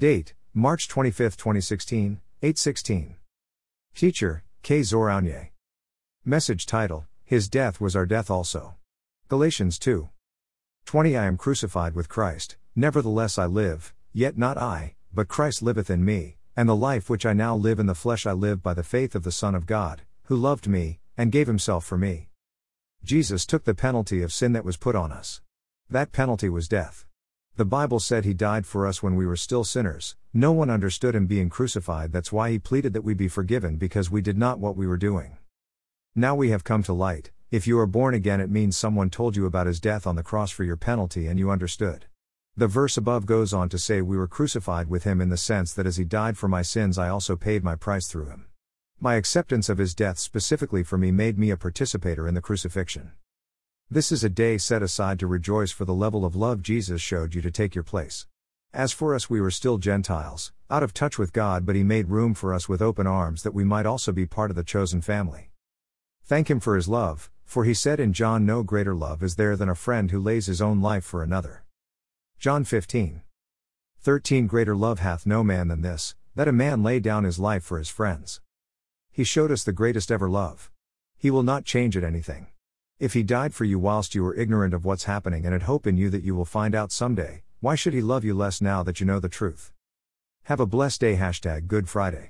Date, March 25, 2016, 816. Teacher, K. Zoraunye. Message title, His death was our death also. Galatians 2. 20 I am crucified with Christ, nevertheless I live, yet not I, but Christ liveth in me, and the life which I now live in the flesh I live by the faith of the Son of God, who loved me, and gave himself for me. Jesus took the penalty of sin that was put on us. That penalty was death. The Bible said he died for us when we were still sinners. No one understood him being crucified, that's why he pleaded that we be forgiven because we did not what we were doing. Now we have come to light. If you are born again, it means someone told you about his death on the cross for your penalty and you understood. The verse above goes on to say we were crucified with him in the sense that as he died for my sins, I also paid my price through him. My acceptance of his death specifically for me made me a participator in the crucifixion. This is a day set aside to rejoice for the level of love Jesus showed you to take your place. As for us, we were still Gentiles, out of touch with God, but He made room for us with open arms that we might also be part of the chosen family. Thank Him for His love, for He said in John, No greater love is there than a friend who lays his own life for another. John 15. 13 Greater love hath no man than this, that a man lay down his life for his friends. He showed us the greatest ever love. He will not change at anything. If he died for you whilst you were ignorant of what's happening and had hope in you that you will find out someday, why should he love you less now that you know the truth? Have a blessed day. Hashtag Good Friday.